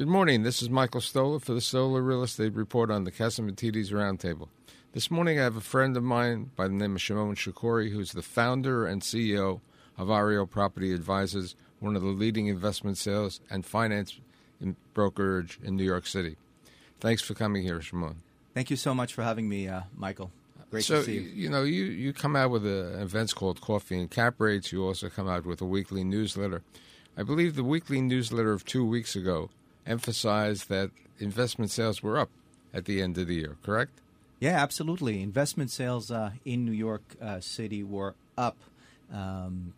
Good morning. This is Michael Stoler for the Stoler Real Estate Report on the Casamatides Roundtable. This morning I have a friend of mine by the name of Shimon Shkury, who's the founder and CEO of Ariel Property Advisors, one of the leading investment sales and finance brokerage in New York City. Thanks for coming here, Shimon. Thank you so much for having me, uh, Michael. Great so, to see you. You know, you, you come out with a, events called Coffee and Cap Rates. You also come out with a weekly newsletter. I believe the weekly newsletter of two weeks ago emphasized that investment sales were up at the end of the year, correct? Yeah, absolutely. Investment sales uh, in New York uh, City were up um,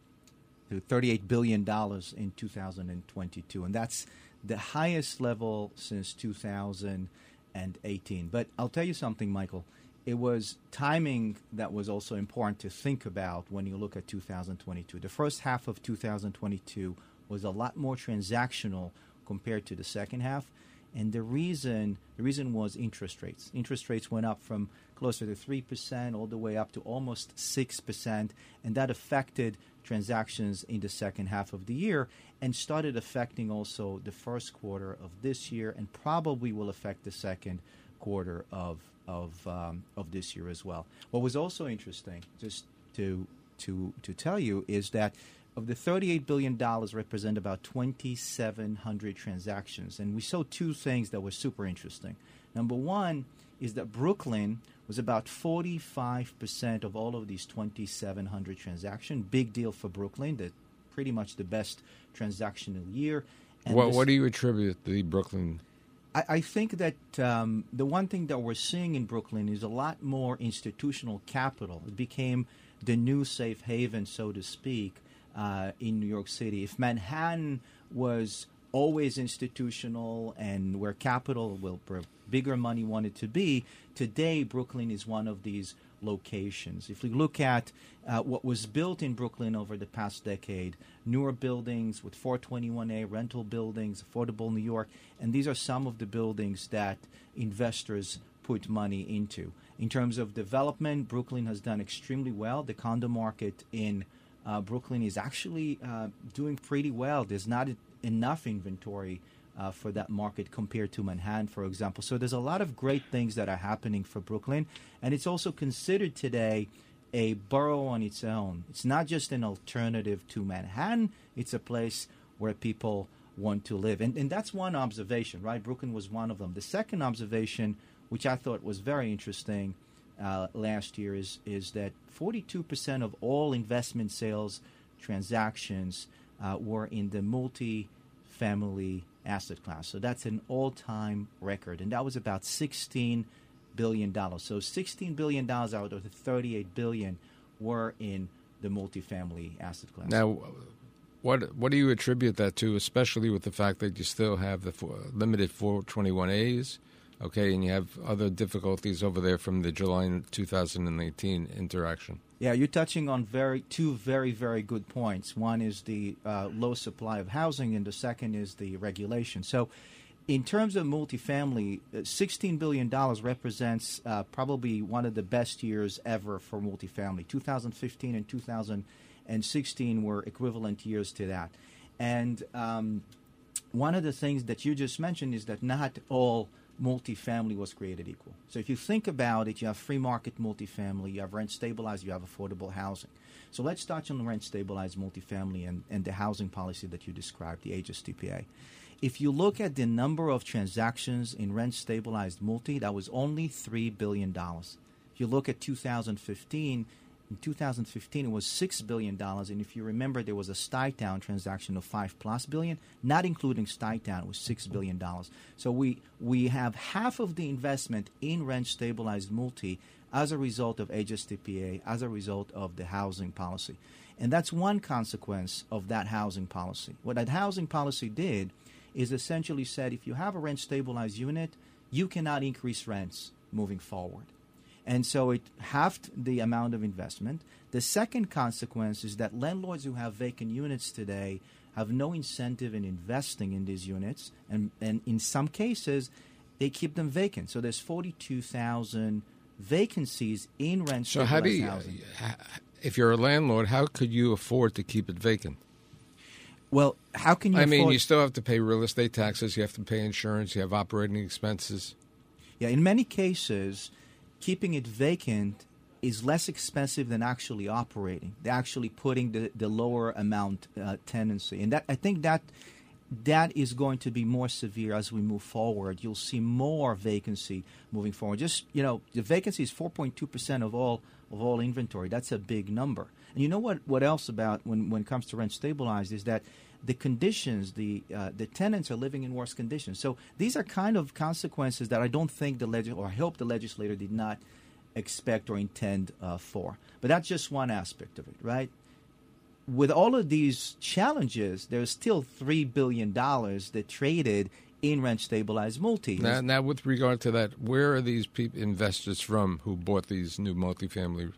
to $38 billion in 2022. And that's the highest level since 2018. But I'll tell you something, Michael. It was timing that was also important to think about when you look at 2022. The first half of 2022 was a lot more transactional compared to the second half. And the reason the reason was interest rates. Interest rates went up from closer to three percent all the way up to almost six percent, and that affected transactions in the second half of the year and started affecting also the first quarter of this year and probably will affect the second quarter of of um, of this year as well. What was also interesting, just to to to tell you, is that of the $38 billion represent about 2,700 transactions. And we saw two things that were super interesting. Number one is that Brooklyn was about 45% of all of these 2,700 transactions. Big deal for Brooklyn, that pretty much the best transactional year. And what, what do you attribute the Brooklyn? I, I think that um, the one thing that we're seeing in Brooklyn is a lot more institutional capital. It became the new safe haven, so to speak uh, in New York City. If Manhattan was always institutional and where capital, will where bigger money wanted to be, today Brooklyn is one of these locations. If we look at uh, what was built in Brooklyn over the past decade, newer buildings with 421A rental buildings, affordable New York, and these are some of the buildings that investors put money into. In terms of development, Brooklyn has done extremely well. The condo market in uh, Brooklyn is actually uh, doing pretty well. There's not enough inventory uh, for that market compared to Manhattan, for example. So there's a lot of great things that are happening for Brooklyn, and it's also considered today a borough on its own. It's not just an alternative to Manhattan. It's a place where people want to live, and and that's one observation, right? Brooklyn was one of them. The second observation, which I thought was very interesting uh, last year is is that 42% of all investment sales transactions uh, were in the multi-family asset class. So that's an all-time record, and that was about 16 billion dollars. So 16 billion dollars out of the 38 billion were in the multifamily asset class. Now, what what do you attribute that to, especially with the fact that you still have the limited 421As? Okay, and you have other difficulties over there from the July 2018 interaction. Yeah, you're touching on very two very very good points. One is the uh, low supply of housing, and the second is the regulation. So, in terms of multifamily, uh, $16 billion represents uh, probably one of the best years ever for multifamily. 2015 and 2016 were equivalent years to that. And um, one of the things that you just mentioned is that not all multifamily was created equal. So if you think about it, you have free market multifamily, you have rent stabilized, you have affordable housing. So let's touch on rent stabilized multifamily and, and the housing policy that you described, the HSTPA. If you look at the number of transactions in rent stabilized multi, that was only $3 billion. If you look at 2015, in 2015, it was six billion dollars, and if you remember, there was a Stuytown transaction of five plus billion, not including Stuytown, it was six billion dollars. So we we have half of the investment in rent stabilized multi as a result of HSTPA, as a result of the housing policy, and that's one consequence of that housing policy. What that housing policy did is essentially said if you have a rent stabilized unit, you cannot increase rents moving forward. And so it halved the amount of investment. The second consequence is that landlords who have vacant units today have no incentive in investing in these units, and, and in some cases, they keep them vacant. So there's 42,000 vacancies in rent so how do you, housing. If you're a landlord, how could you afford to keep it vacant? Well, how can you? I mean, afford- you still have to pay real estate taxes. You have to pay insurance. You have operating expenses. Yeah, in many cases, keeping it vacant is less expensive than actually operating. They're actually putting the, the lower amount uh, tenancy, and that I think that that is going to be more severe as we move forward. You'll see more vacancy moving forward. Just you know, the vacancy is four point two percent of all of all inventory. That's a big number. And you know what? What else about when when it comes to rent stabilized is that the conditions, the uh, the tenants are living in worse conditions. So these are kind of consequences that I don't think the legis- or I hope the legislator did not expect or intend uh, for. But that's just one aspect of it, right? With all of these challenges, there's still three billion dollars that traded in rent stabilized multi. Now, now, with regard to that, where are these peop investors from who bought these new multifamily?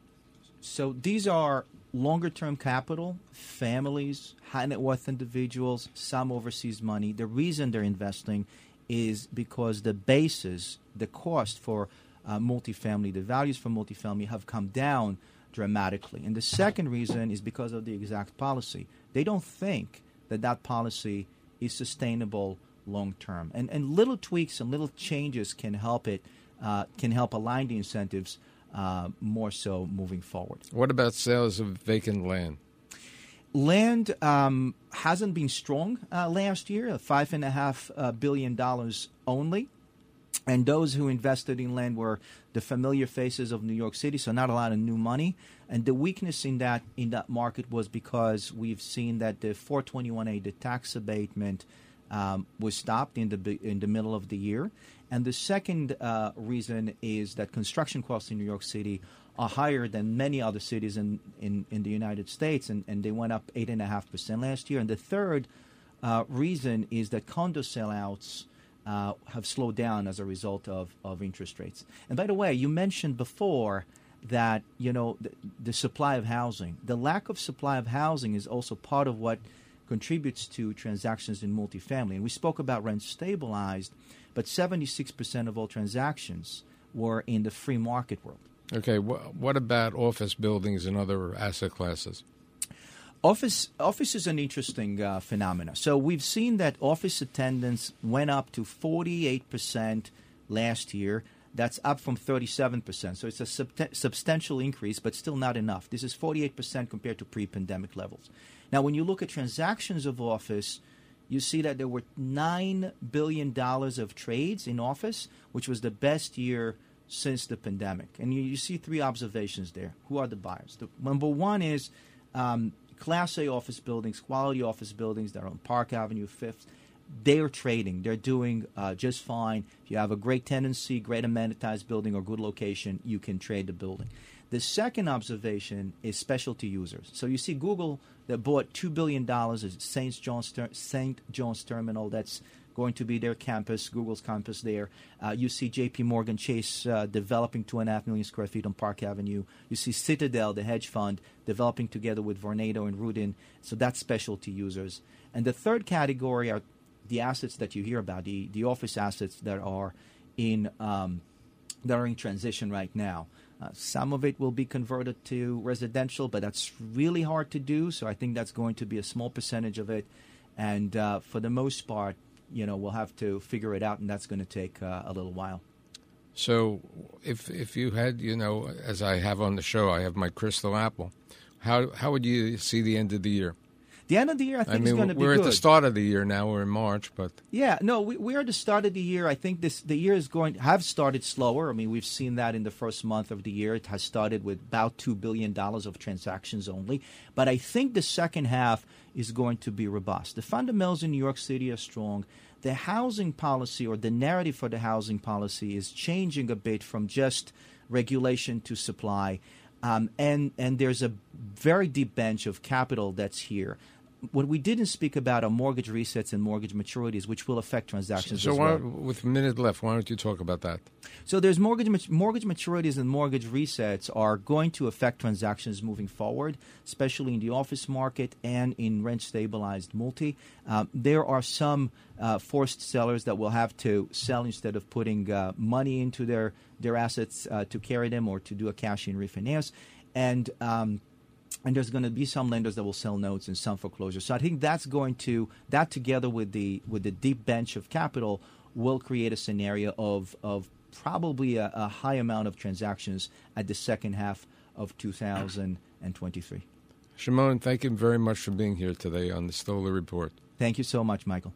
So these are longer term capital, families, high net worth individuals, some overseas money. The reason they're investing is because the basis, the cost for uh, multifamily, the values for multifamily have come down dramatically. And the second reason is because of the exact policy. They don't think that that policy is sustainable long term. And, and little tweaks and little changes can help it, uh, can help align the incentives uh, more so moving forward. What about sales of vacant land? Land um, hasn't been strong uh, last year, five and a half uh, billion dollars only. And those who invested in land were the familiar faces of New York City, so not a lot of new money. And the weakness in that in that market was because we've seen that the 421A, the tax abatement, um, was stopped in the in the middle of the year. And the second uh, reason is that construction costs in New York City are higher than many other cities in, in, in the United States, and, and they went up 8.5% last year. And the third uh, reason is that condo sellouts uh, have slowed down as a result of, of interest rates. And by the way, you mentioned before that you know the, the supply of housing, the lack of supply of housing is also part of what contributes to transactions in multifamily. And we spoke about rent stabilized, but 76% of all transactions were in the free market world. Okay, wh- what about office buildings and other asset classes? Office office is an interesting uh, phenomena. So we've seen that office attendance went up to 48% last year. That's up from 37%. So it's a sub- substantial increase, but still not enough. This is 48% compared to pre pandemic levels. Now, when you look at transactions of office, you see that there were $9 billion of trades in office, which was the best year since the pandemic. And you, you see three observations there. Who are the buyers? The, number one is um, Class A office buildings, quality office buildings that are on Park Avenue, Fifth they are trading. They're doing uh, just fine. If you have a great tenancy, great amenitized building, or good location, you can trade the building. The second observation is specialty users. So you see Google that bought two billion dollars at St. John's St. John's Terminal. That's going to be their campus, Google's campus there. Uh, you see J.P. Morgan Chase uh, developing two and a half million square feet on Park Avenue. You see Citadel, the hedge fund, developing together with Vornado and Rudin. So that's specialty users. And the third category are the assets that you hear about, the, the office assets that are in um, that are in transition right now. Uh, some of it will be converted to residential, but that's really hard to do. So I think that's going to be a small percentage of it, and uh, for the most part, you know, we'll have to figure it out, and that's going to take uh, a little while. So, if if you had, you know, as I have on the show, I have my crystal apple. How how would you see the end of the year? The end of the year, I think, I mean, is going to be we're good. at the start of the year now. We're in March, but Yeah, no, we, we are at the start of the year. I think this the year is going have started slower. I mean, we've seen that in the first month of the year. It has started with about two billion dollars of transactions only, but I think the second half is going to be robust. The fundamentals in New York City are strong. The housing policy or the narrative for the housing policy is changing a bit from just regulation to supply. Um, and and there's a very deep bench of capital that's here. What we didn't speak about are mortgage resets and mortgage maturities, which will affect transactions so why, well. with a minute left, why don't you talk about that? So there's mortgage mortgage maturities and mortgage resets are going to affect transactions moving forward, especially in the office market and in rent stabilized multi. Um, there are some uh, forced sellers that will have to sell instead of putting uh, money into their their assets uh, to carry them or to do a cash in refinance, and um, and there's going to be some lenders that will sell notes and some foreclosures. So I think that's going to that together with the with the deep bench of capital will create a scenario of of probably a, a high amount of transactions at the second half of 2023. Shimon, thank you very much for being here today on the Stoler Report. Thank you so much, Michael.